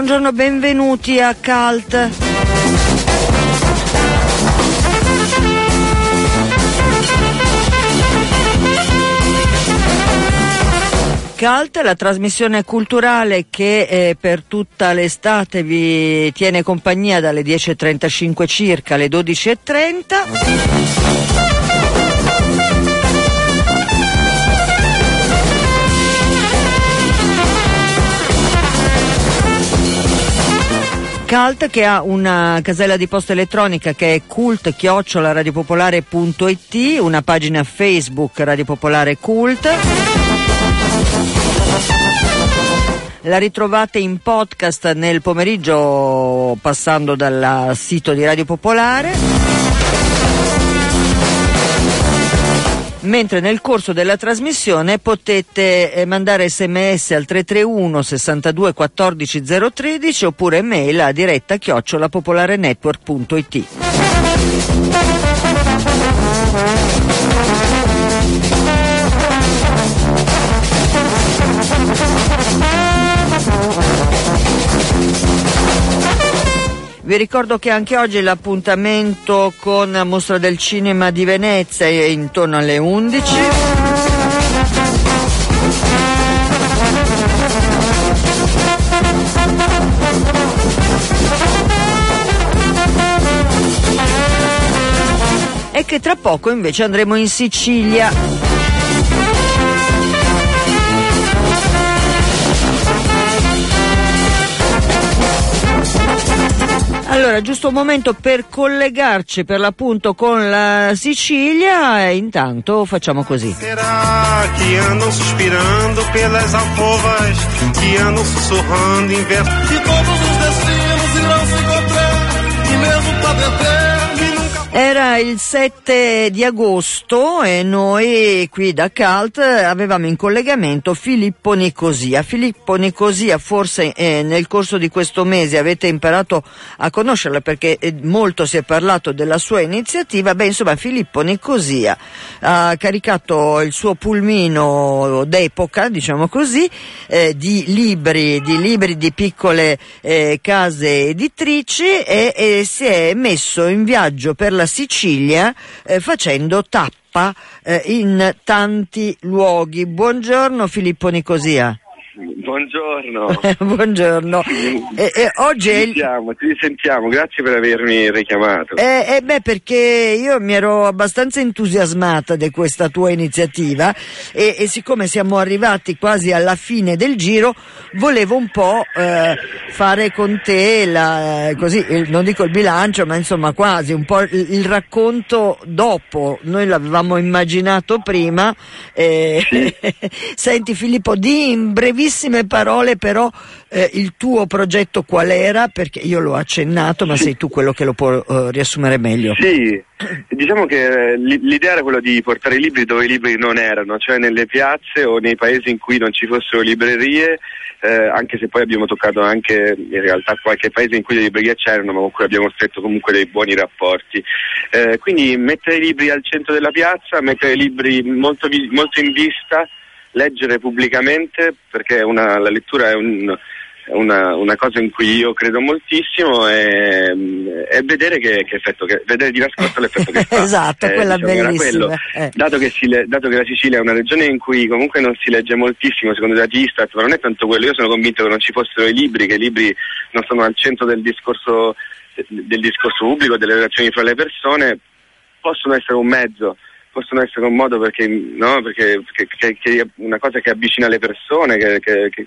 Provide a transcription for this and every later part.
Buongiorno, benvenuti a CALT. CALT, la trasmissione culturale che eh, per tutta l'estate vi tiene compagnia dalle 10.35 circa alle 12.30. Cult che ha una casella di posta elettronica che è cult-radiopopolare.it, una pagina Facebook Radio Popolare Cult. La ritrovate in podcast nel pomeriggio passando dal sito di Radio Popolare. Mentre nel corso della trasmissione potete eh, mandare sms al 331 62 14 013 oppure mail a diretta chiocciolapopolarenetwork.it. Vi ricordo che anche oggi l'appuntamento con Mostra del Cinema di Venezia è intorno alle 11. E che tra poco invece andremo in Sicilia. Allora, giusto un momento per collegarci per l'appunto con la Sicilia e intanto facciamo così. Será che andam sospirando pelas alcovas, che andam sussurrando inverso todos os destinos irão se encontrar, e mesmo Padre Eterno era il 7 di agosto e noi qui da Calt avevamo in collegamento Filippo Nicosia. Filippo Nicosia forse eh, nel corso di questo mese avete imparato a conoscerla perché eh, molto si è parlato della sua iniziativa. Beh, insomma, Filippo Nicosia ha caricato il suo pulmino d'epoca, diciamo così, eh, di libri, di libri di piccole eh, case editrici e, e si è messo in viaggio per la la Sicilia eh, facendo tappa eh, in tanti luoghi. Buongiorno Filippo Nicosia. Buongiorno. Buongiorno. E, e oggi ci sentiamo, ci sentiamo, grazie per avermi richiamato. Eh, eh, beh, perché io mi ero abbastanza entusiasmata di questa tua iniziativa e, e siccome siamo arrivati quasi alla fine del giro, volevo un po' eh, fare con te, la, così, non dico il bilancio, ma insomma quasi un po' il, il racconto dopo. Noi l'avevamo immaginato prima. Eh, sì. Senti Filippo, di in brevissime parole però eh, il tuo progetto qual era? Perché io l'ho accennato, ma sei tu quello che lo può uh, riassumere meglio. Sì, diciamo che eh, l'idea era quella di portare i libri dove i libri non erano, cioè nelle piazze o nei paesi in cui non ci fossero librerie, eh, anche se poi abbiamo toccato anche in realtà qualche paese in cui le librerie c'erano, ma con cui abbiamo stretto comunque dei buoni rapporti. Eh, quindi mettere i libri al centro della piazza, mettere i libri molto, molto in vista, leggere pubblicamente, perché una, la lettura è un una, una, cosa in cui io credo moltissimo è, è vedere che, che, effetto, che, vedere di nascosto l'effetto che fa. esatto, eh, quella diciamo, bellissima. Eh. Dato, che le, dato, che la Sicilia è una regione in cui comunque non si legge moltissimo, secondo i dati Istat, ma non è tanto quello, io sono convinto che non ci fossero i libri, che i libri non sono al centro del discorso, del discorso pubblico, delle relazioni fra le persone, possono essere un mezzo possono essere un modo perché, no, perché, perché, che, una cosa che avvicina le persone, che, che,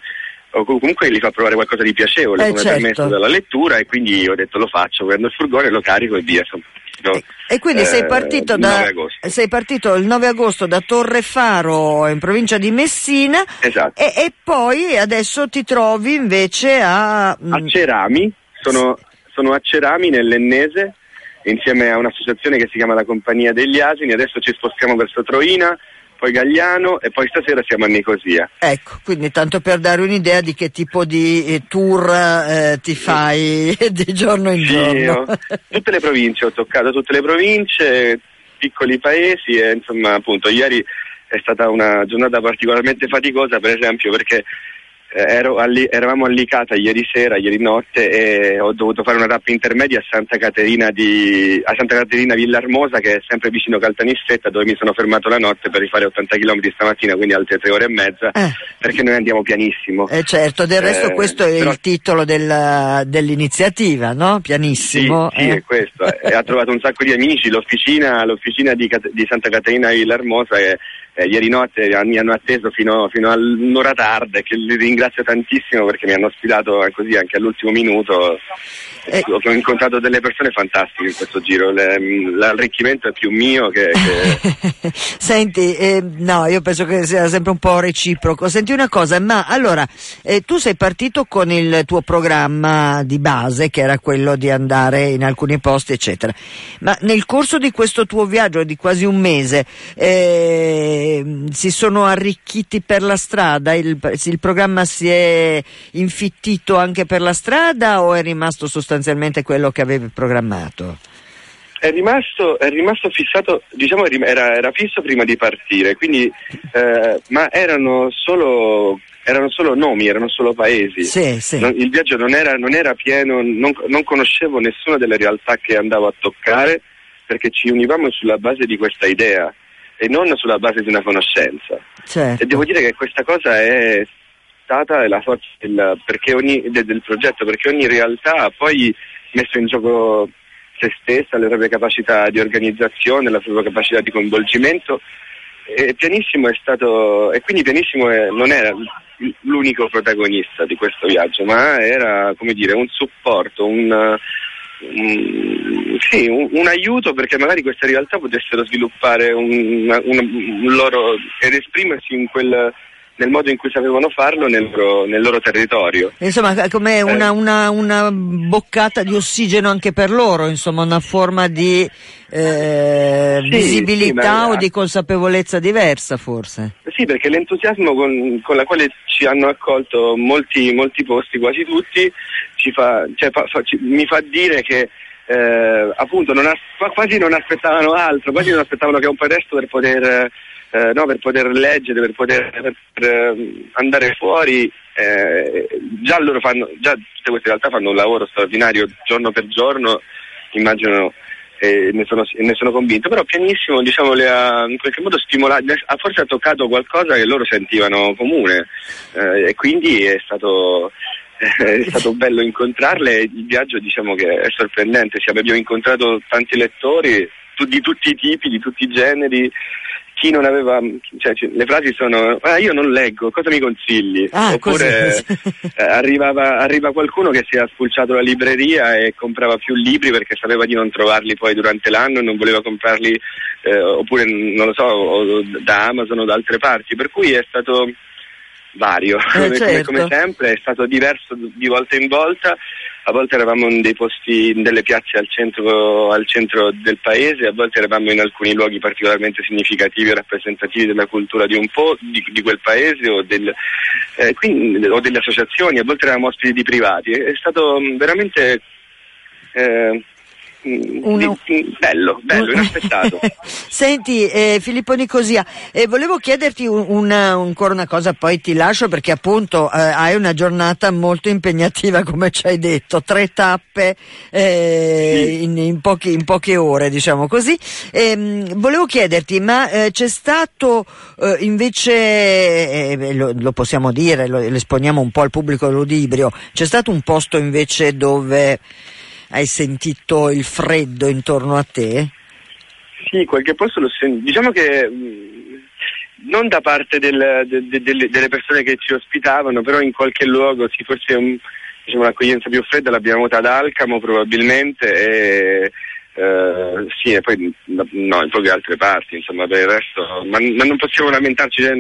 o comunque gli fa provare qualcosa di piacevole eh, come certo. permesso dalla lettura e quindi ho detto lo faccio, prendo il furgone, lo carico e via. No, e quindi eh, sei, partito da, sei, partito il 9 agosto da Torrefaro in provincia di Messina esatto. e, e, poi adesso ti trovi invece a... Mm, a Cerami, sono, sono a Cerami nell'Ennese insieme a un'associazione che si chiama la Compagnia degli Asini, adesso ci spostiamo verso Troina poi Gagliano e poi stasera siamo a Nicosia. Ecco, quindi tanto per dare un'idea di che tipo di eh, tour eh, ti fai di giorno in sì, giorno. tutte le province, ho toccato tutte le province, piccoli paesi e insomma appunto ieri è stata una giornata particolarmente faticosa per esempio perché ero alli, eravamo all'Icata ieri sera, ieri notte e ho dovuto fare una tappa intermedia a Santa Caterina, di, a Santa Caterina Villarmosa che è sempre vicino Caltanissetta dove mi sono fermato la notte per rifare 80 km stamattina, quindi altre tre ore e mezza, eh. perché noi andiamo pianissimo. Eh certo, del resto eh, questo è però... il titolo del, dell'iniziativa, no? Pianissimo. Sì, sì è questo. ha trovato un sacco di amici, l'officina, l'officina di, di Santa Caterina Villarmosa è eh, ieri notte mi hanno atteso fino, fino all'ora tarda e che li ringrazio tantissimo perché mi hanno sfidato così anche all'ultimo minuto eh, ho incontrato delle persone fantastiche in questo giro, l'arricchimento è più mio che... che... Senti, eh, no, io penso che sia sempre un po' reciproco. Senti una cosa, ma allora, eh, tu sei partito con il tuo programma di base, che era quello di andare in alcuni posti, eccetera, ma nel corso di questo tuo viaggio di quasi un mese eh, si sono arricchiti per la strada? Il, il programma si è infittito anche per la strada o è rimasto sostanzialmente sostanzialmente quello che avevi programmato? È rimasto, è rimasto fissato, diciamo era, era, fisso prima di partire, quindi, eh, ma erano solo, erano solo, nomi, erano solo paesi. Sì, sì. il viaggio non era, non era pieno, non, non, conoscevo nessuna delle realtà che andavo a toccare perché ci univamo sulla base di questa idea e non sulla base di una conoscenza. Certo. E devo dire che questa cosa è stata la forza del, ogni, del, del progetto, perché ogni realtà ha poi messo in gioco se stessa, le proprie capacità di organizzazione, la propria capacità di coinvolgimento. E Pianissimo è stato, e quindi Pianissimo è, non era l'unico protagonista di questo viaggio, ma era come dire un supporto, un, un, sì, un, un aiuto perché magari queste realtà potessero sviluppare un, loro ed esprimersi in quel nel modo in cui sapevano farlo nel loro, nel loro territorio. Insomma, come eh. una, una, una, boccata di ossigeno anche per loro, insomma, una forma di eh, sì, visibilità sì, o di consapevolezza diversa forse. Sì, perché l'entusiasmo con, con la quale ci hanno accolto molti, molti posti, quasi tutti, fa, cioè, fa, fa, ci, mi fa dire che eh, appunto non as- quasi non aspettavano altro, quasi non aspettavano che un pretesto per poter eh, no, per poter leggere, per poter per, per ehm, andare fuori, eh, già loro fanno, già tutte queste realtà fanno un lavoro straordinario giorno per giorno, immagino e ne sono, ne sono convinto, però pianissimo diciamo, le ha in qualche modo stimolato, forse ha toccato qualcosa che loro sentivano comune eh, e quindi è stato, è stato bello incontrarle il viaggio diciamo che è sorprendente, cioè, abbiamo incontrato tanti lettori di tutti i tipi, di tutti i generi chi non aveva, cioè, le frasi sono ah, io non leggo, cosa mi consigli? Ah, Oppure eh, arrivava, arriva qualcuno che si è spulciato la libreria e comprava più libri perché sapeva di non trovarli poi durante l'anno e non voleva comprarli eh, oppure non lo so da Amazon o da altre parti, per cui è stato vario, eh, certo. come, come sempre è stato diverso di volta in volta a volte eravamo in dei posti, in delle piazze al centro, al centro, del paese, a volte eravamo in alcuni luoghi particolarmente significativi e rappresentativi della cultura di un po' di, di quel paese o, del, eh, quindi, o, delle associazioni, a volte eravamo ospiti di privati. È stato veramente eh, uno... bello, bello, inaspettato. Senti eh, Filippo Nicosia, eh, volevo chiederti un, una, ancora una cosa, poi ti lascio perché appunto eh, hai una giornata molto impegnativa come ci hai detto, tre tappe eh, sì. in, in, pochi, in, poche ore diciamo così. Ehm, volevo chiederti, ma eh, c'è stato eh, invece, lo, lo, possiamo dire, lo, lo esponiamo un po' al pubblico ludibrio, c'è stato un posto invece dove hai sentito il freddo intorno a te? Sì, qualche posto l'ho sentito. Diciamo che mm, non da parte del, de, de, de, delle persone che ci ospitavano, però in qualche luogo sì, forse un, diciamo, un'accoglienza più fredda l'abbiamo avuta ad Alcamo probabilmente e, eh, sì, e poi no, in poche altre parti, insomma, per il resto, ma, ma non possiamo lamentarci, cioè,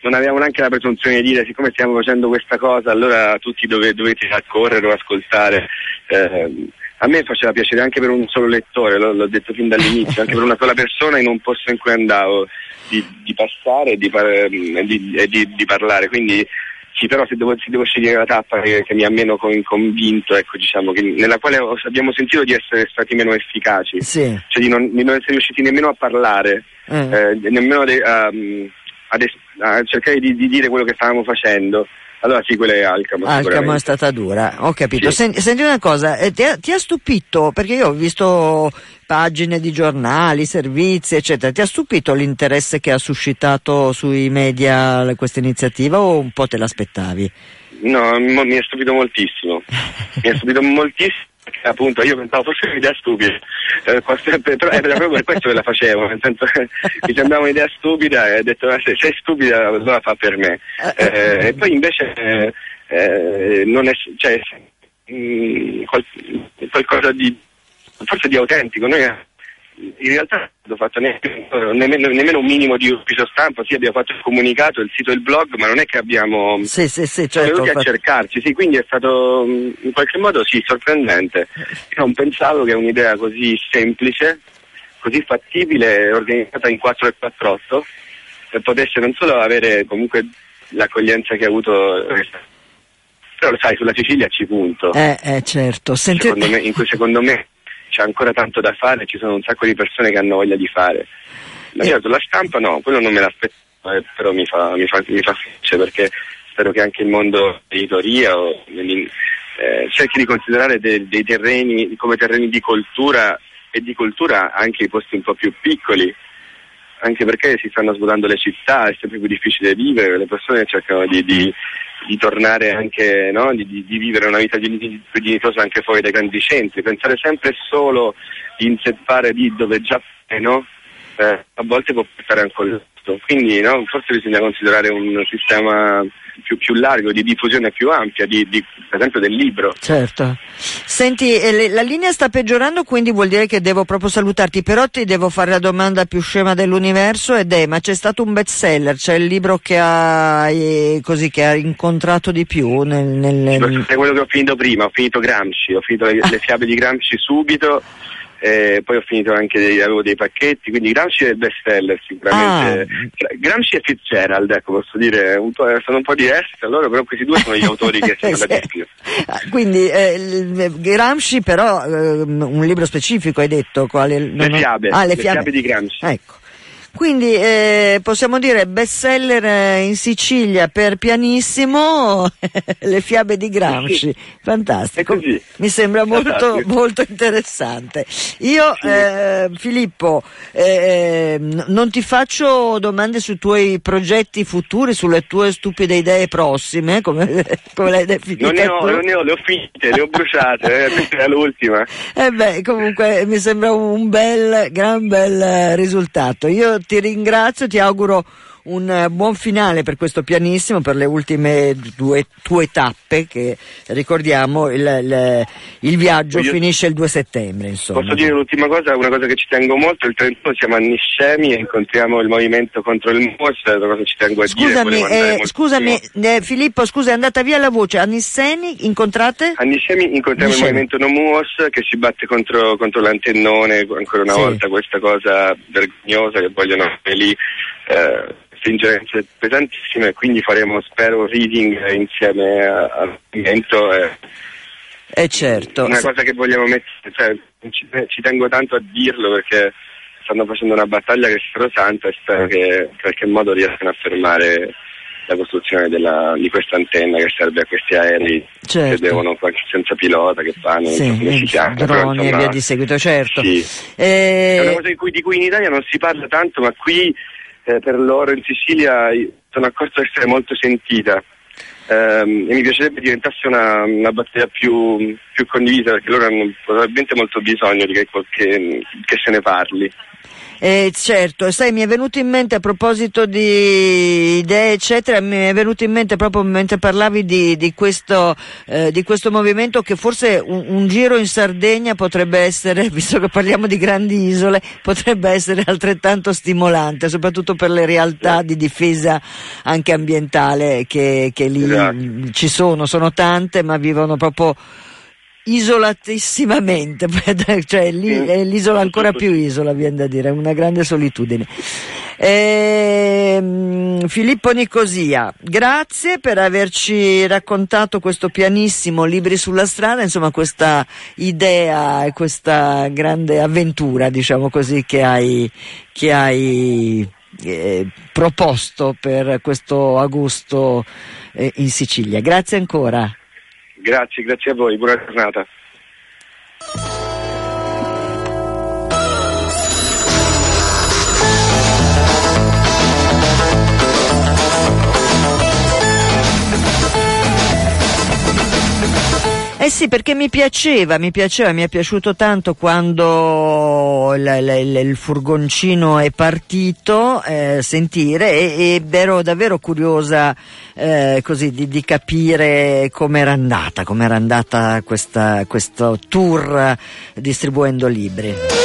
non abbiamo neanche la presunzione di dire siccome stiamo facendo questa cosa allora tutti dove, dovete accorrere o ascoltare. Eh, a me faceva piacere anche per un solo lettore, l'ho, l'ho detto fin dall'inizio, anche per una sola persona in un posto in cui andavo, di, di passare e di, di, di, di, parlare. Quindi sì, però se devo, se devo scegliere la tappa che, che, mi ha meno convinto, ecco, diciamo, che, nella quale abbiamo sentito di essere stati meno efficaci, sì. cioè di non, non, essere riusciti nemmeno a parlare, mm. eh, nemmeno de, a, a, a, cercare di, dire quello che stavamo facendo Allora sì, quella è Alcamo. Alcamo è stata dura, ho capito. Sì. Senti, senti, una cosa, eh, ti, ha, ti, ha, stupito, perché io ho visto pagine di giornali, servizi, eccetera, ti ha stupito l'interesse che ha suscitato sui media questa iniziativa o un po' te l'aspettavi? No, mi è stupito moltissimo. mi è stupito moltissimo appunto io pensavo fosse un'idea stupida, eh, però era proprio per questo che la facevo, nel senso che mi sembrava un'idea stupida e ho detto se sei stupida allora fa per me. Eh, e poi invece eh, non è, cioè, mh, mm, qual, qualcosa di forse di autentico. Noi in realtà non abbiamo fatto neanche, nemmeno, nemmeno, un minimo di ufficio stampa, sì abbiamo fatto il comunicato, il sito e il blog, ma non è che abbiamo sì, sì, sì, certo, venuti a cercarci, sì, quindi è stato in qualche modo sì, sorprendente. Io non pensavo che un'idea così semplice, così fattibile, organizzata in 4 e 4 potesse non solo avere comunque l'accoglienza che ha avuto però lo sai, sulla Sicilia ci punto. Eh, eh certo. Senti... Secondo me, in cui secondo me c'è ancora tanto da fare, ci sono un sacco di persone che hanno voglia di fare. Ma io sulla stampa no, quello non me l'aspettavo, eh, però mi fa, mi, fa, mi fa felice perché spero che anche il mondo dell'editoria eh, cerchi di considerare dei, dei terreni come terreni di cultura e di cultura anche i posti un po' più piccoli, anche perché si stanno svuotando le città, è sempre più difficile vivere, le persone cercano di, di di tornare anche, no? di, di, di, vivere una vita più dignitosa anche fuori dai grandi centri, pensare sempre solo di inseppare lì dove già no? eh, a volte può portare al collasso. Quindi no? forse bisogna considerare un sistema più, più largo, di diffusione più ampia, di, di, per esempio del libro. Certo. Senti, eh, la linea sta peggiorando, quindi vuol dire che devo proprio salutarti, però ti devo fare la domanda più scema dell'universo ed è, ma c'è stato un bestseller, c'è il libro che ha, così, che ha incontrato di più nel... nel... È quello che ho finito prima, ho finito Gramsci, ho finito le, le fiabe di Gramsci subito eh, poi ho finito anche dei, avevo dei pacchetti, quindi Gramsci è il best seller sicuramente. Ah. Gramsci e Fitzgerald, ecco, posso dire, un sono un po' diversi da loro, però questi due sono gli autori che sono andati più. Ah, quindi eh, Gramsci però, eh, un libro specifico hai detto? Quale, le, fiabe, ah, le, le fiabe, fiabe di Gramsci. Ecco. Quindi eh, possiamo dire bestseller eh, in Sicilia per pianissimo, le fiabe di Gramsci, fantastico, mi sembra molto, molto interessante. Io eh, Filippo eh, non ti faccio domande sui tuoi progetti futuri, sulle tue stupide idee prossime, come, come l'hai definito. Non ne ho, non ne ho, le ho finite, le ho bruciate, eh, questa è l'ultima. Eh beh, comunque mi sembra un bel, gran bel risultato. Io ti ringrazio, ti auguro un eh, buon finale per questo pianissimo, per le ultime due tue tappe che ricordiamo il, il, il viaggio Io finisce il 2 settembre. Insomma. Posso dire l'ultima cosa, una cosa che ci tengo molto, il 31 siamo a Niscemi e incontriamo il movimento contro il MUOS, una cosa che ci tengo a scusami, dire. Eh, scusami eh, Filippo, scusa è andata via la voce, a Nissemi incontrate? A Niscemi incontriamo Niscemi. il movimento No MUOS che si batte contro, contro l'antennone, ancora una sì. volta questa cosa vergognosa che vogliono lì. Eh, stringenze pesantissime, quindi faremo, spero, reading insieme al movimento. Eh, eh certo. Una cosa che vogliamo mettere, cioè, ci, ci, tengo tanto a dirlo perché stanno facendo una battaglia che è sacrosanta e spero che in qualche modo riescano a fermare la costruzione della, di questa antenna che serve a questi aerei certo. che devono senza pilota che fanno sì, si chiama, droni e via di seguito certo sì. eh... è una cosa di cui, di cui in Italia non si parla tanto ma qui eh, per loro in Sicilia sono accorto di essere molto sentita ehm, e mi piacerebbe diventasse una, una battaglia più, più, condivisa perché loro hanno probabilmente molto bisogno che, che, che se ne parli. Eh, certo, sai, mi è venuto in mente a proposito di idee, eccetera, mi è venuto in mente proprio mentre parlavi di, di, questo, eh, di questo, movimento che forse un, un, giro in Sardegna potrebbe essere, visto che parliamo di grandi isole, potrebbe essere altrettanto stimolante, soprattutto per le realtà di difesa anche ambientale che, che lì esatto. ci sono, sono tante, ma vivono proprio isolatissimamente, cioè lì è l'isola ancora più isola, viene da dire, è una grande solitudine. Eh, Filippo Nicosia, grazie per averci raccontato questo pianissimo Libri sulla strada, insomma questa idea e questa grande avventura, diciamo così, che hai, che hai eh, proposto per questo agosto eh, in Sicilia. Grazie ancora. Grazie, grazie a voi, buona giornata. Eh sì, perché mi piaceva, mi piaceva, mi è piaciuto tanto quando il, il, il furgoncino è partito, eh, sentire, e, ed ero davvero curiosa eh, così di, di capire com'era andata, com'era andata questa, questo tour distribuendo libri.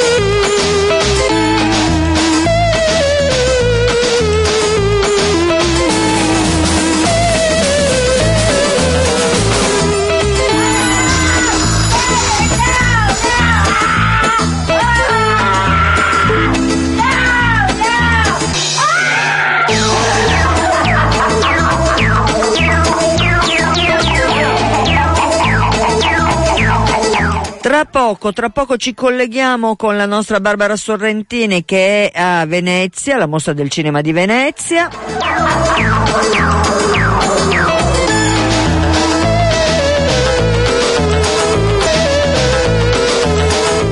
Poco, tra poco ci colleghiamo con la nostra Barbara Sorrentini che è a Venezia, la mostra del cinema di Venezia.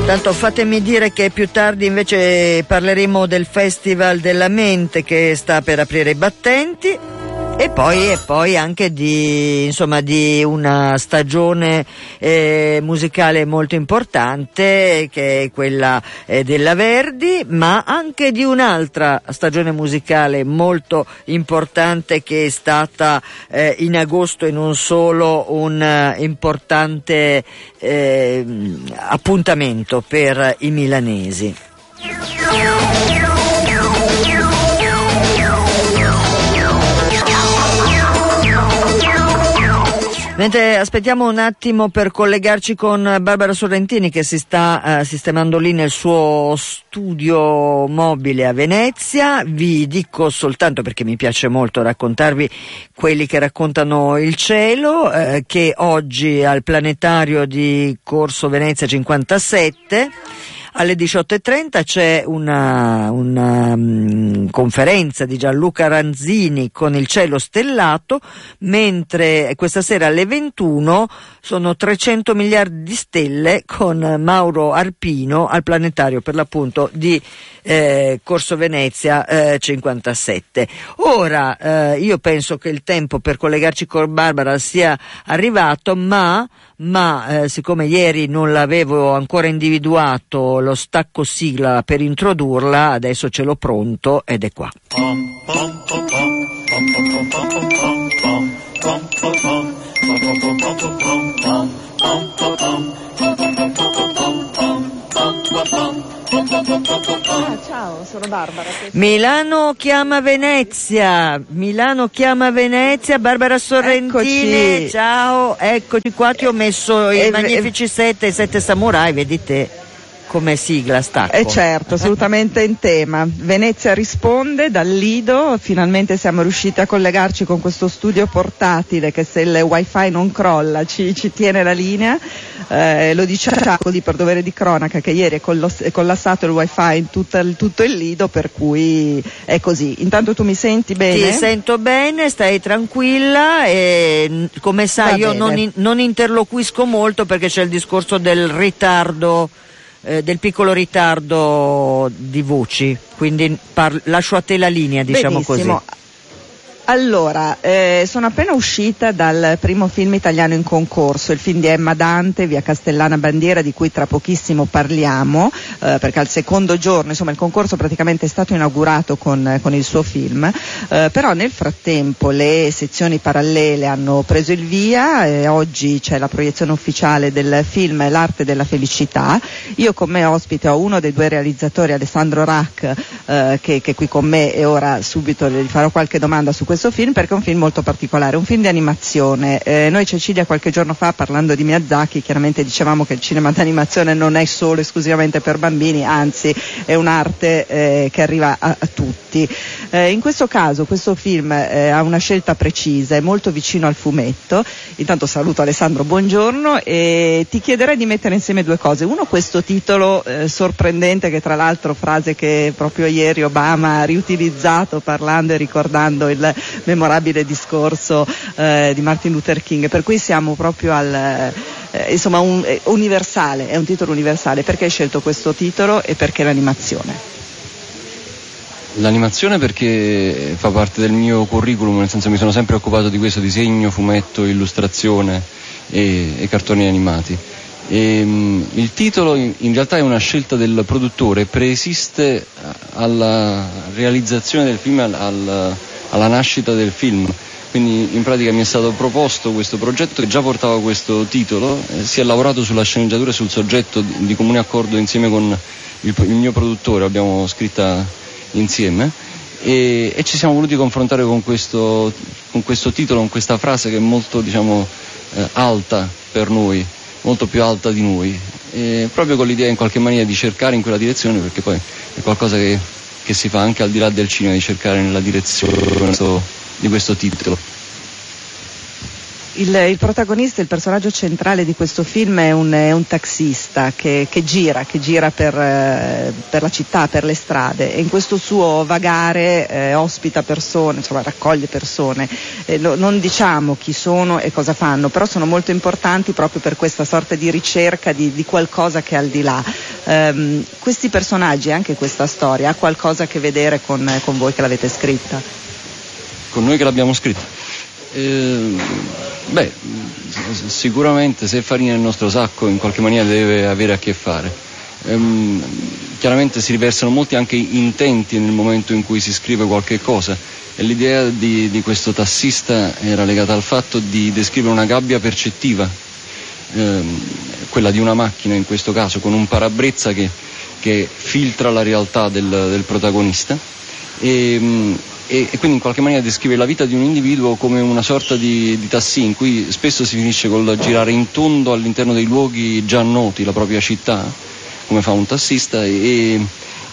Tanto fatemi dire che più tardi invece parleremo del Festival della Mente che sta per aprire i battenti. E poi, e poi, anche di, insomma, di una stagione eh, musicale molto importante che è quella eh, della Verdi, ma anche di un'altra stagione musicale molto importante che è stata eh, in agosto e non solo un uh, importante eh, appuntamento per i milanesi. Mentre aspettiamo un attimo per collegarci con Barbara Sorrentini che si sta uh, sistemando lì nel suo studio mobile a Venezia, vi dico soltanto perché mi piace molto raccontarvi quelli che raccontano il cielo, eh, che oggi al planetario di Corso Venezia 57 alle 18.30 c'è una, una um, conferenza di Gianluca Ranzini con il cielo stellato, mentre questa sera alle 21 sono 300 miliardi di stelle con Mauro Arpino al planetario per l'appunto di eh, Corso Venezia eh, 57. Ora eh, io penso che il tempo per collegarci con Barbara sia arrivato, ma ma eh, siccome ieri non l'avevo ancora individuato lo stacco sigla per introdurla, adesso ce l'ho pronto ed è qua. Ah, ciao, sono Barbara. Milano chiama Venezia, Milano chiama Venezia, Barbara Sorrentini, Eccoci. ciao, eccoci qua, ti ho messo i Eh, magnifici sette, i sette samurai, vedi te come sigla stacco. Eh certo, assolutamente in tema. Venezia risponde dal Lido, finalmente siamo riusciti a collegarci con questo studio portatile che se il wifi non crolla ci, ci tiene la linea. Eh, lo dice Giacoli per dovere di cronaca che ieri è, collos- è collassato il wifi in tutta il- tutto il Lido per cui è così. Intanto tu mi senti bene? Ti sento bene, stai tranquilla e n- come sai Va io non, in- non interloquisco molto perché c'è il discorso del ritardo, eh, del piccolo ritardo di voci, quindi par- lascio a te la linea, diciamo Benissimo. così. Allora, eh, sono appena uscita dal primo film italiano in concorso, il film di Emma Dante, via Castellana Bandiera, di cui tra pochissimo parliamo, eh, perché al secondo giorno, insomma, il concorso praticamente è stato inaugurato con, con il suo film, eh, però nel frattempo le sezioni parallele hanno preso il via e oggi c'è la proiezione ufficiale del film L'arte della felicità. Io con me ospite ho uno dei due realizzatori, Alessandro Rack, eh, che, che è qui con me e ora subito gli farò qualche domanda su questo film perché è un film molto particolare, un film di animazione. Eh, noi Cecilia qualche giorno fa parlando di Miyazaki chiaramente dicevamo che il cinema d'animazione non è solo esclusivamente per bambini, anzi è un'arte eh, che arriva a, a tutti. Eh, in questo caso questo film eh, ha una scelta precisa, è molto vicino al fumetto. Intanto saluto Alessandro, buongiorno e ti chiederei di mettere insieme due cose. Uno questo titolo eh, sorprendente che tra l'altro frase che proprio ieri Obama ha riutilizzato parlando e ricordando il memorabile discorso eh, di Martin Luther King, per cui siamo proprio al eh, insomma un, eh, universale, è un titolo universale. Perché hai scelto questo titolo e perché l'animazione? L'animazione perché fa parte del mio curriculum, nel senso mi sono sempre occupato di questo disegno, fumetto, illustrazione e, e cartoni animati. E, um, il titolo in, in, realtà è una scelta del produttore, preesiste alla realizzazione del film, al, al, alla nascita del film. Quindi in pratica mi è stato proposto questo progetto che già portava questo titolo, eh, si è lavorato sulla sceneggiatura e sul soggetto di, di comune accordo insieme con il, il mio produttore, abbiamo scritta insieme e, e, ci siamo voluti confrontare con questo, con questo, titolo, con questa frase che è molto diciamo, eh, alta per noi, molto più alta di noi, e proprio con l'idea in qualche maniera di cercare in quella direzione perché poi è qualcosa che, che si fa anche al di là del cinema, di cercare nella direzione di questo titolo. Il, il, protagonista, il personaggio centrale di questo film è un, è un taxista che, che, gira, che gira per, eh, per, la città, per le strade e in questo suo vagare eh, ospita persone, insomma raccoglie persone. Eh, lo, non diciamo chi sono e cosa fanno, però sono molto importanti proprio per questa sorta di ricerca di, di qualcosa che è al di là. Ehm, questi personaggi e anche questa storia ha qualcosa a che vedere con, con voi che l'avete scritta? Con noi che l'abbiamo scritta? Eh, beh, sicuramente se è farina nel nostro sacco in qualche maniera deve avere a che fare. Ehm, chiaramente si riversano molti anche intenti nel momento in cui si scrive qualche cosa e l'idea di, di questo tassista era legata al fatto di descrivere una gabbia percettiva, ehm, quella di una macchina in questo caso, con un parabrezza che, che filtra la realtà del, del protagonista. E, ehm, e, e, quindi in qualche maniera descrive la vita di un individuo come una sorta di, di tassì in cui spesso si finisce col girare in tondo all'interno dei luoghi già noti, la propria città, come fa un tassista, e,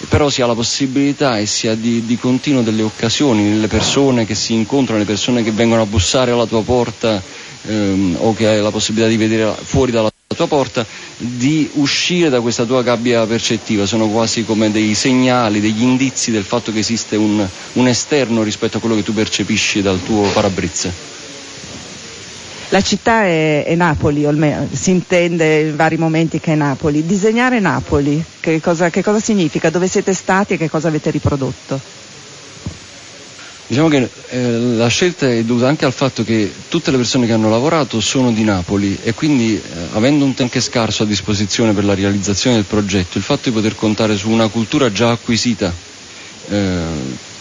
però si ha la possibilità e si ha di, di continuo delle occasioni, nelle persone che si incontrano, le persone che vengono a bussare alla tua porta ehm, o che hai la possibilità di vedere fuori dalla tua porta di uscire da questa tua gabbia percettiva, sono quasi come dei segnali, degli indizi del fatto che esiste un, un esterno rispetto a quello che tu percepisci dal tuo parabrezza. La città è, è, Napoli, almeno si intende in vari momenti che è Napoli. Disegnare Napoli, che cosa, che cosa significa? Dove siete stati e che cosa avete riprodotto? Diciamo che eh, la scelta è dovuta anche al fatto che tutte le persone che hanno lavorato sono di Napoli e quindi eh, avendo un tempo scarso a disposizione per la realizzazione del progetto, il fatto di poter contare su una cultura già acquisita, eh,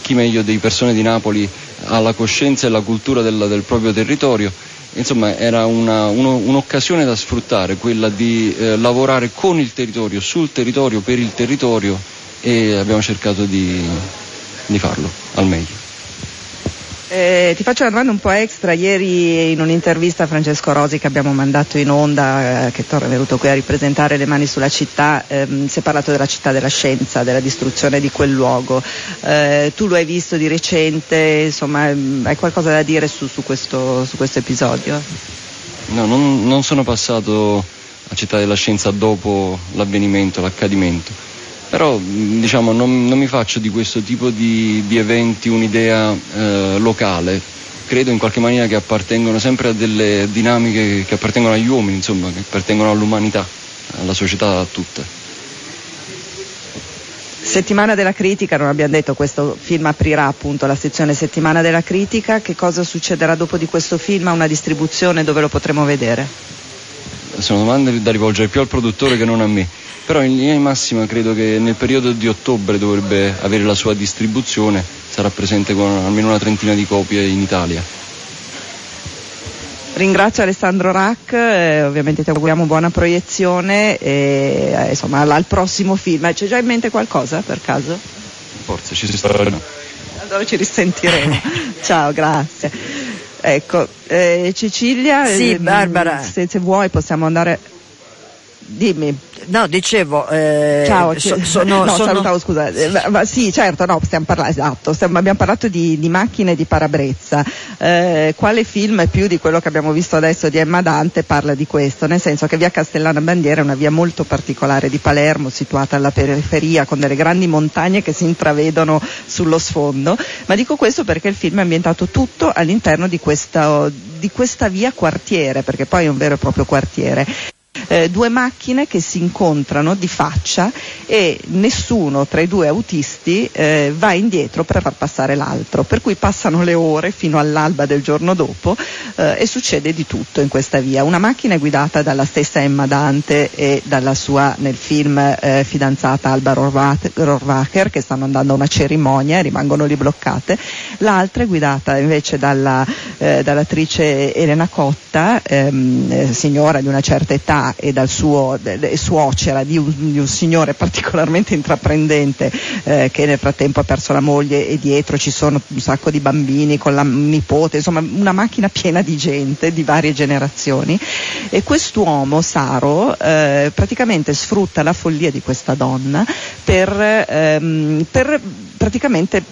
chi meglio dei persone di Napoli ha la coscienza e la cultura del, del proprio territorio, insomma era una, uno, un'occasione da sfruttare, quella di eh, lavorare con il territorio, sul territorio, per il territorio e abbiamo cercato di, di farlo al meglio. Eh, ti faccio una domanda un po' extra. Ieri in un'intervista a Francesco Rosi che abbiamo mandato in onda, eh, che è venuto qui a ripresentare le mani sulla città, ehm, si è parlato della città della scienza, della distruzione di quel luogo. Eh, tu lo hai visto di recente, insomma, ehm, hai qualcosa da dire su, su, questo, su questo, episodio? No, non, non sono passato a Città della Scienza dopo l'avvenimento, l'accadimento però diciamo, non, non, mi faccio di questo tipo di, di eventi un'idea eh, locale, credo in qualche maniera che appartengono sempre a delle dinamiche che appartengono agli uomini, insomma, che appartengono all'umanità, alla società tutta. Settimana della critica, non abbiamo detto, questo film aprirà appunto la sezione Settimana della critica, che cosa succederà dopo di questo film? Una distribuzione dove lo potremo vedere? Sono domande da rivolgere più al produttore che non a me però in linea di massima credo che nel periodo di ottobre dovrebbe avere la sua distribuzione, sarà presente con almeno una trentina di copie in Italia. Ringrazio Alessandro Rack, eh, ovviamente ti auguriamo buona proiezione e eh, insomma al, al, prossimo film. C'è già in mente qualcosa per caso? Forse ci si saranno. Allora ci risentiremo. Ciao, grazie. Ecco, eh, Cecilia, sì, Barbara. Se, se vuoi possiamo andare dimmi. No, dicevo, eh, Ciao, so, sono, no, sono... salutavo, scusa. Eh, ma, sì, certo, no, stiamo parlando, esatto, stiamo, abbiamo parlato di, di, macchine di parabrezza. Eh, quale film più di quello che abbiamo visto adesso di Emma Dante parla di questo? Nel senso che via Castellana Bandiera è una via molto particolare di Palermo, situata alla periferia, con delle grandi montagne che si intravedono sullo sfondo. Ma dico questo perché il film è ambientato tutto all'interno di questa, di questa via quartiere, perché poi è un vero e proprio quartiere eh, due macchine che si incontrano di faccia e nessuno tra i due autisti eh, va indietro per far passare l'altro, per cui passano le ore fino all'alba del giorno dopo eh, e succede di tutto in questa via. Una macchina è guidata dalla stessa Emma Dante e dalla sua nel film eh, fidanzata Alba Rohrwacher che stanno andando a una cerimonia e rimangono lì bloccate, l'altra è guidata invece dalla, eh, dall'attrice Elena Cotta, ehm, eh, signora di una certa età e dal suo de, suocera di un, di un, signore particolarmente intraprendente eh, che nel frattempo ha perso la moglie e dietro ci sono un sacco di bambini con la nipote, insomma una macchina piena di gente di varie generazioni. E quest'uomo Saro eh, praticamente sfrutta la follia di questa donna per, ehm, per praticamente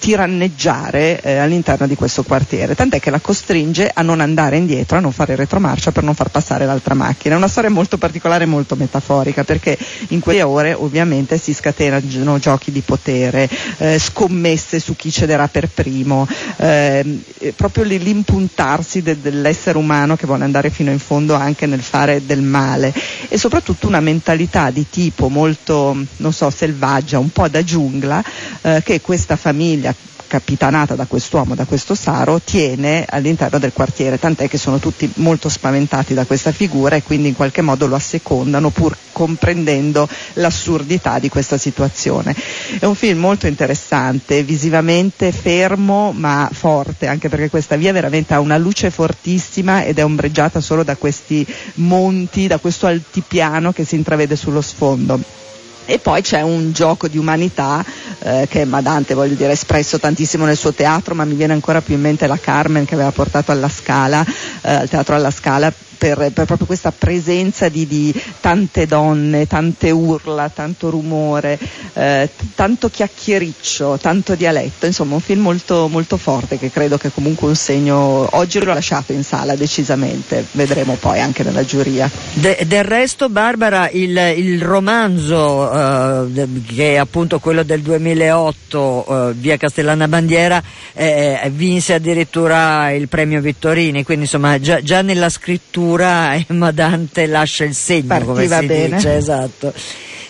tiranneggiare eh, all'interno di questo quartiere, tant'è che la costringe a non andare indietro, a non fare retromarcia per non far passare l'altra macchina. È una storia molto particolare e molto metaforica perché in quelle ore ovviamente si scatenano giochi di potere, eh, scommesse su chi cederà per primo, eh, proprio l'impuntarsi de- dell'essere umano che vuole andare fino in fondo anche nel fare del male e soprattutto una mentalità di tipo molto, non so, selvaggia, un po' da giungla eh, che questa famiglia capitanata da quest'uomo, da questo Saro, tiene all'interno del quartiere, tant'è che sono tutti molto spaventati da questa figura e quindi in qualche modo lo assecondano pur comprendendo l'assurdità di questa situazione. È un film molto interessante, visivamente fermo ma forte, anche perché questa via veramente ha una luce fortissima ed è ombreggiata solo da questi monti, da questo altipiano che si intravede sullo sfondo. E poi c'è un gioco di umanità eh, che Madante, voglio dire, ha espresso tantissimo nel suo teatro, ma mi viene ancora più in mente la Carmen che aveva portato alla Scala, eh, al teatro alla Scala per, per proprio questa presenza di, di, tante donne, tante urla, tanto rumore, eh, tanto chiacchiericcio, tanto dialetto, insomma un film molto, molto forte che credo che comunque un segno, oggi l'ho lasciato in sala decisamente, vedremo poi anche nella giuria. De, del resto Barbara il, il romanzo eh, che è appunto quello del 2008 eh, via Castellana Bandiera eh, vinse addirittura il premio Vittorini, quindi insomma già, già nella scrittura scrittura Emma Dante lascia il segno, Partiva come si bene. dice, esatto.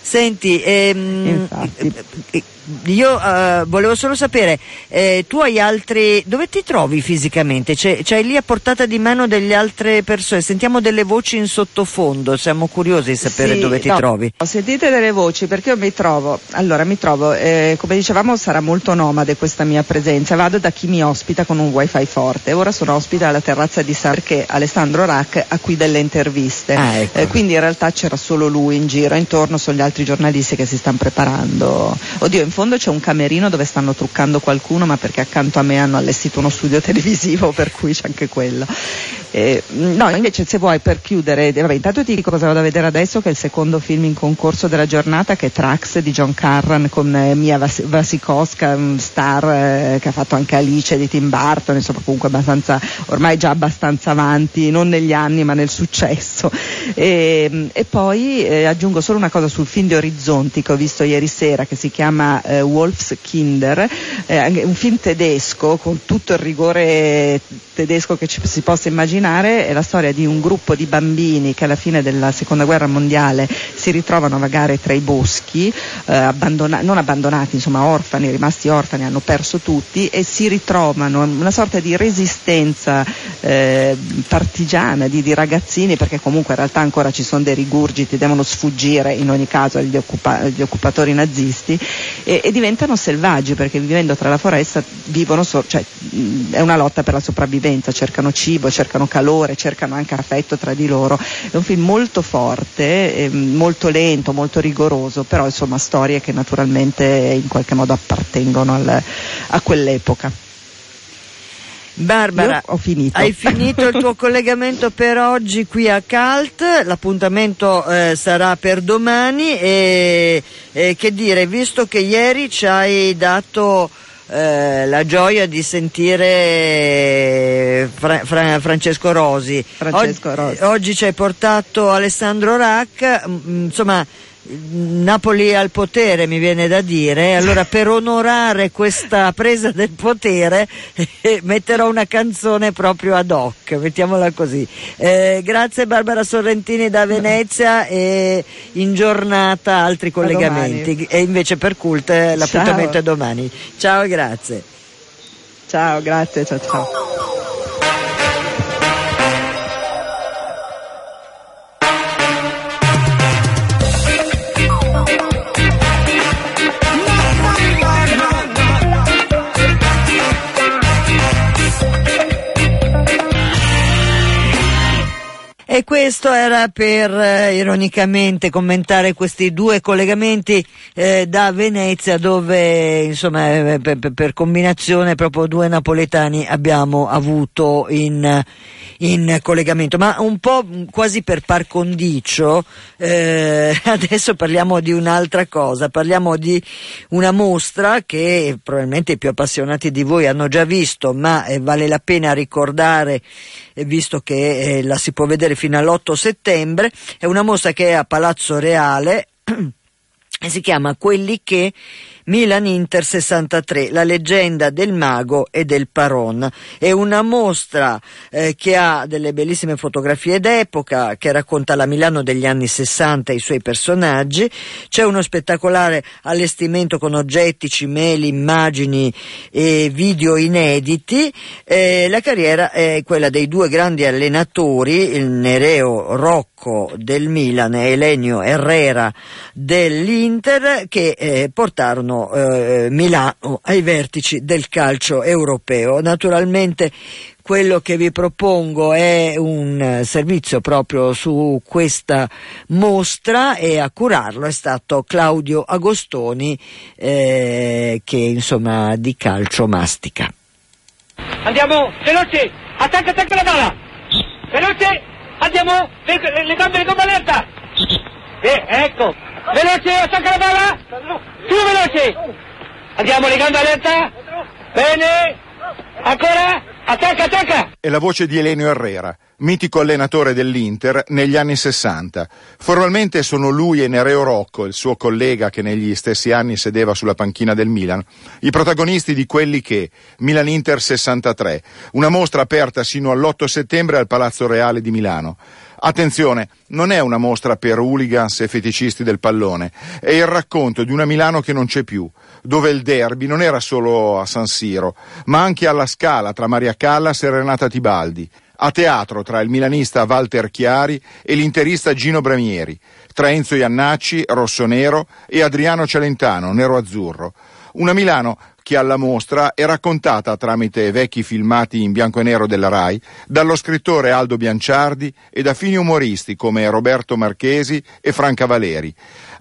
Senti, ehm, io uh, volevo solo sapere, eh, tu hai altri, dove ti trovi fisicamente? C'è, c'hai lì a portata di mano delle altre persone? Sentiamo delle voci in sottofondo, siamo curiosi di sapere sì, dove ti no, trovi. Sentite delle voci perché io mi trovo, allora mi trovo, eh, come dicevamo sarà molto nomade questa mia presenza, vado da chi mi ospita con un wifi forte, ora sono ospite alla terrazza di San perché Alessandro Rack ha qui delle interviste, ah, ecco. eh, quindi in realtà c'era solo lui in giro, intorno sono gli altri giornalisti che si stanno preparando. Oddio, fondo c'è un camerino dove stanno truccando qualcuno, ma perché accanto a me hanno allestito uno studio televisivo, per cui c'è anche quello. Eh, no, invece se vuoi per chiudere, vabbè, intanto ti dico cosa vado a vedere adesso, che è il secondo film in concorso della giornata, che è Trax di John Carran con eh, Mia Vas- Vasikowska, star eh, che ha fatto anche Alice di Tim Burton, insomma comunque abbastanza, ormai già abbastanza avanti, non negli anni ma nel successo. E, e poi eh, aggiungo solo una cosa sul film di Orizzonti che ho visto ieri sera, che si chiama eh, Wolf's Kinder, eh, un film tedesco con tutto il rigore tedesco che ci si possa immaginare, è la storia di un gruppo di bambini che alla fine della seconda guerra mondiale si ritrovano a vagare tra i boschi, eh, abbandona- non abbandonati, insomma orfani, rimasti orfani, hanno perso tutti e si ritrovano una sorta di resistenza eh, partigiana di, di, ragazzini, perché comunque in realtà ancora ci sono dei rigurgiti, devono sfuggire in ogni caso agli, occupa- agli occupatori nazisti e, e, diventano selvaggi perché vivendo tra la foresta so- cioè, è una lotta per la sopravvivenza, cercano cibo, cercano calore, cercano anche affetto tra di loro. È un film molto forte, eh, molto lento, molto rigoroso, però insomma storie che naturalmente in qualche modo appartengono al, a quell'epoca. Barbara, ho finito. hai finito il tuo collegamento per oggi qui a Calt, l'appuntamento eh, sarà per domani e, e, che dire, visto che ieri ci hai dato eh, la gioia di sentire Fra- Fra- Francesco Rosi, Francesco oggi, Rosi. oggi ci hai portato Alessandro Rack, mm, insomma Napoli al potere mi viene da dire, allora per onorare questa presa del potere eh, metterò una canzone proprio ad hoc, mettiamola così. Eh, grazie Barbara Sorrentini da Venezia e in giornata altri collegamenti e invece per Cult l'appuntamento ciao. è domani. Ciao grazie. Ciao, grazie, ciao ciao. E questo era per eh, ironicamente commentare questi due collegamenti eh, da Venezia dove insomma eh, per, per, combinazione proprio due napoletani abbiamo avuto in, in collegamento. Ma un po' quasi per par condicio eh, adesso parliamo di un'altra cosa, parliamo di una mostra che probabilmente i più appassionati di voi hanno già visto ma eh, vale la pena ricordare visto che la si può vedere fino all'8 settembre, è una mostra che è a Palazzo Reale e si chiama Quelli che Milan Inter 63, la leggenda del mago e del paron. È una mostra eh, che ha delle bellissime fotografie d'epoca, che racconta la Milano degli anni 60 e i suoi personaggi. C'è uno spettacolare allestimento con oggetti, cimeli, immagini e video inediti. Eh, la carriera è quella dei due grandi allenatori, il Nereo Rocco del Milan e Elenio Herrera dell'Inter, che eh, portarono eh, Milano ai vertici del calcio europeo. Naturalmente quello che vi propongo è un servizio proprio su questa mostra e a curarlo è stato Claudio Agostoni eh, che insomma di calcio mastica. Andiamo, veloce, attacca, attacca la palla, veloce, andiamo, le, le gambe, le gambe alerta, eh, ecco, veloce, attacca la palla, più veloce, andiamo, le gambe alerta, bene, ancora, attacca, attacca. È la voce di Elenio Herrera, mitico allenatore dell'Inter negli anni 60. Formalmente sono lui e Nereo Rocco, il suo collega che negli stessi anni sedeva sulla panchina del Milan, i protagonisti di quelli che Milan Inter 63, una mostra aperta sino all'8 settembre al Palazzo Reale di Milano. Attenzione, non è una mostra per hooligans e feticisti del pallone, è il racconto di una Milano che non c'è più, dove il derby non era solo a San Siro, ma anche alla Scala tra Maria Callas e Renata Tibaldi, a teatro tra il milanista Walter Chiari e l'interista Gino Bramieri, tra Enzo Iannacci, rosso-nero, e Adriano Celentano, nero-azzurro. Una Milano che alla mostra è raccontata tramite vecchi filmati in bianco e nero della RAI dallo scrittore Aldo Bianciardi e da fini umoristi come Roberto Marchesi e Franca Valeri.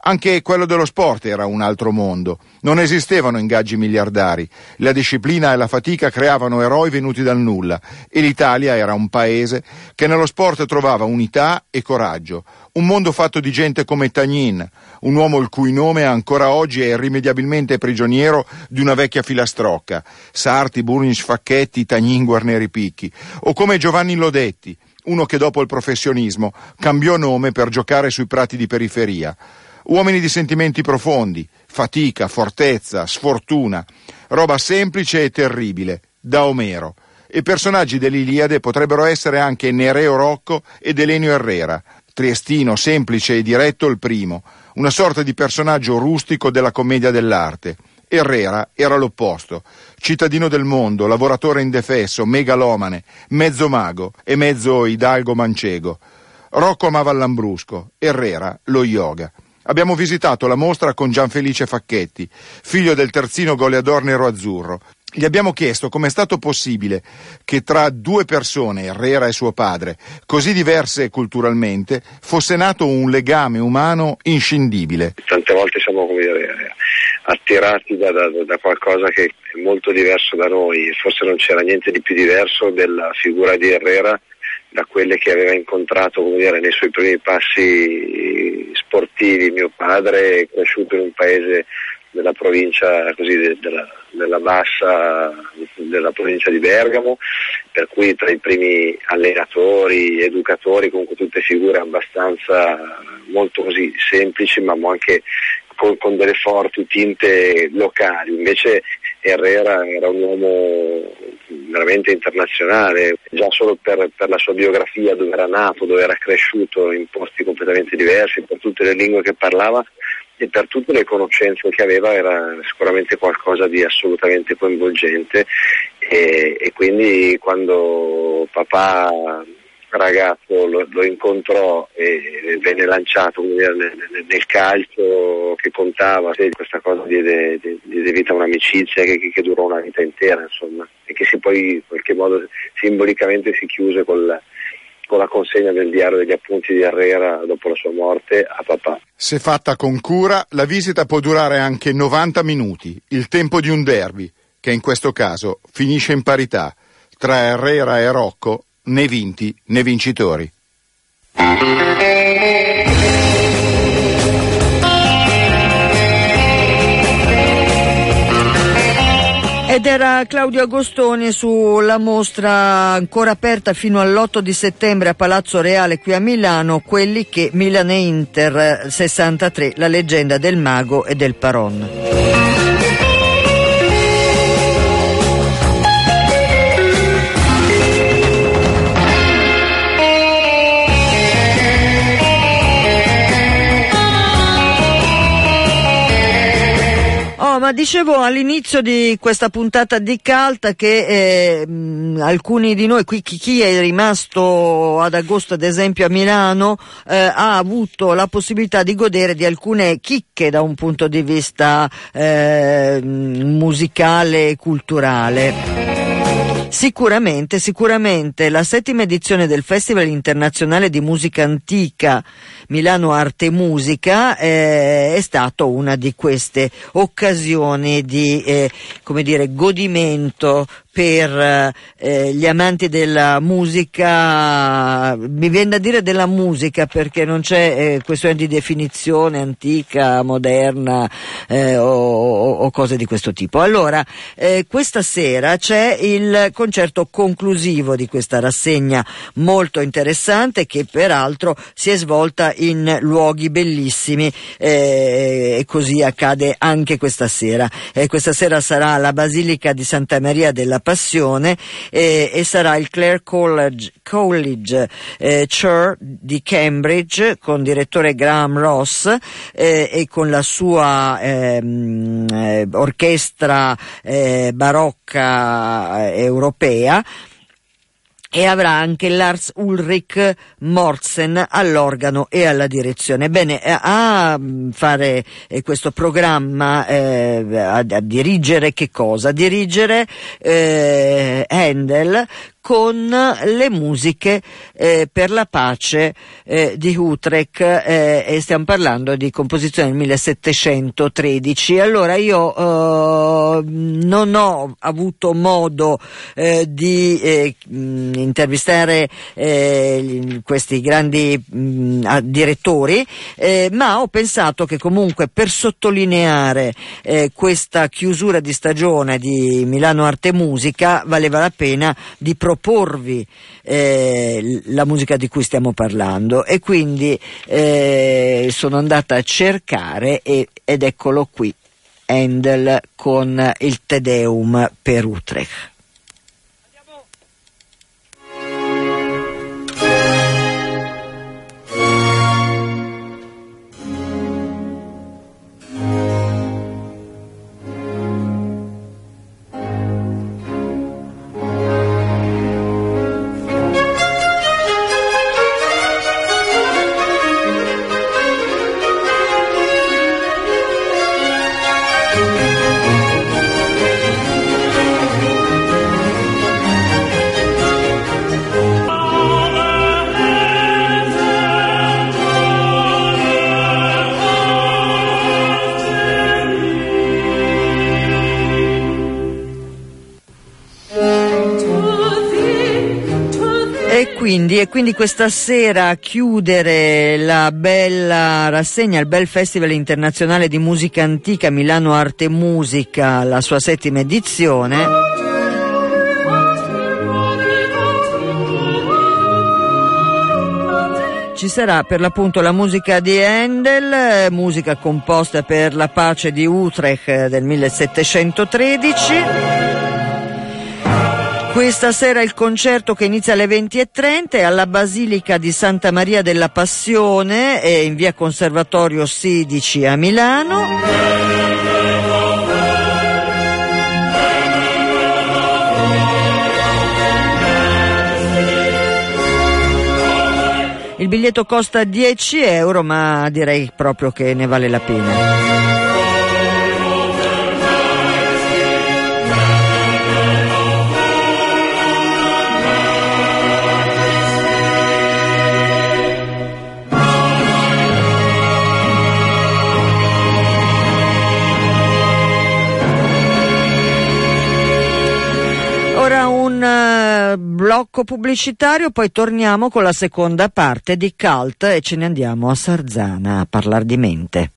Anche quello dello sport era un altro mondo. Non esistevano ingaggi miliardari. La disciplina e la fatica creavano eroi venuti dal nulla e l'Italia era un paese che nello sport trovava unità e coraggio. Un mondo fatto di gente come Tagnin, un uomo il cui nome ancora oggi è irrimediabilmente prigioniero di una vecchia filastrocca. Sarti, Burnic, Facchetti, Tagnin, Guarneri Picchi. O come Giovanni Lodetti, uno che dopo il professionismo cambiò nome per giocare sui prati di periferia. Uomini di sentimenti profondi, fatica, fortezza, sfortuna, roba semplice e terribile, da Omero. E personaggi dell'Iliade potrebbero essere anche Nereo Rocco ed Elenio Herrera, triestino, semplice e diretto il primo, una sorta di personaggio rustico della commedia dell'arte. Herrera era l'opposto, cittadino del mondo, lavoratore indefesso, megalomane, mezzo mago e mezzo hidalgo mancego. Rocco amava lambrusco, Herrera lo yoga. Abbiamo visitato la mostra con Gianfelice Facchetti, figlio del terzino goleador nero-azzurro. Gli abbiamo chiesto come è stato possibile che tra due persone, Herrera e suo padre, così diverse culturalmente, fosse nato un legame umano inscindibile. Tante volte siamo dire, attirati da, da, da, qualcosa che è molto diverso da noi, forse non c'era niente di più diverso della figura di Herrera da quelle che aveva incontrato dire, nei suoi primi passi sportivi. Mio padre è cresciuto in un paese della provincia così, della, della, bassa della provincia di Bergamo, per cui tra i primi allenatori, educatori, comunque tutte figure abbastanza molto così semplici ma anche con, con delle forti tinte locali. Invece Herrera era un uomo veramente internazionale, già solo per, per, la sua biografia, dove era nato, dove era cresciuto in posti completamente diversi, per tutte le lingue che parlava, e per tutte le conoscenze che aveva era sicuramente qualcosa di assolutamente coinvolgente e, e quindi quando papà ragazzo lo, lo, incontrò e venne lanciato nel, nel, nel, calcio che contava, questa cosa diede, diede vita a un'amicizia che, che, durò una vita intera insomma, e che si poi in qualche modo simbolicamente si chiuse col, con la consegna del diario degli appunti di Herrera dopo la sua morte a papà. Se fatta con cura, la visita può durare anche 90 minuti, il tempo di un derby, che in questo caso finisce in parità tra Herrera e Rocco, né vinti né vincitori. Ed era Claudio Agostoni sulla mostra ancora aperta fino all'8 di settembre a Palazzo Reale qui a Milano, quelli che Milan e Inter 63, la leggenda del mago e del Paron. Ma dicevo all'inizio di questa puntata di Calta che eh, mh, alcuni di noi, qui chi, chi, è rimasto ad agosto ad esempio a Milano, eh, ha avuto la possibilità di godere di alcune chicche da un punto di vista eh, musicale e culturale. Sicuramente, sicuramente. La settima edizione del Festival internazionale di musica antica Milano Arte e Musica eh, è stata una di queste occasioni di eh, come dire, godimento per eh, gli amanti della musica, mi viene da dire della musica perché non c'è eh, questione di definizione antica, moderna eh, o, o, cose di questo tipo. Allora, eh, questa sera c'è il concerto conclusivo di questa rassegna molto interessante che peraltro si è svolta in luoghi bellissimi eh, e così accade anche questa sera. Eh, questa sera sarà la Basilica di Santa Maria della Passione eh, e sarà il Clare College, College eh, Church di Cambridge con direttore Graham Ross eh, e con la sua ehm, eh, orchestra eh, barocca eh, europea e avrà anche Lars Ulrich Morsen all'organo e alla direzione. Bene, eh, a fare eh, questo programma, eh, a, a, dirigere che cosa? A dirigere eh, Handel con le musiche eh, per la pace eh, di Utrecht eh, e stiamo parlando di composizione del 1713. Allora io eh, non ho avuto modo eh, di eh, intervistare questi grandi mh, direttori, ma ho pensato che comunque per sottolineare questa chiusura di stagione di Milano Arte Musica valeva la pena di provare proporvi eh, la musica di cui stiamo parlando e quindi eh, sono andata a cercare e, ed eccolo qui, Handel con il Te Deum per Utrecht. Quindi, e quindi, questa sera chiudere la bella rassegna, il bel Festival internazionale di musica antica Milano Arte Musica, la sua settima edizione. Ci sarà per l'appunto la musica di Handel, musica composta per la pace di Utrecht del 1713. Questa sera il concerto che inizia alle 20.30 è alla Basilica di Santa Maria della Passione in via Conservatorio 16 a Milano. Il biglietto costa 10 euro, ma direi proprio che ne vale la pena. Blocco pubblicitario, poi torniamo con la seconda parte di Cult e ce ne andiamo a Sarzana a parlare di mente.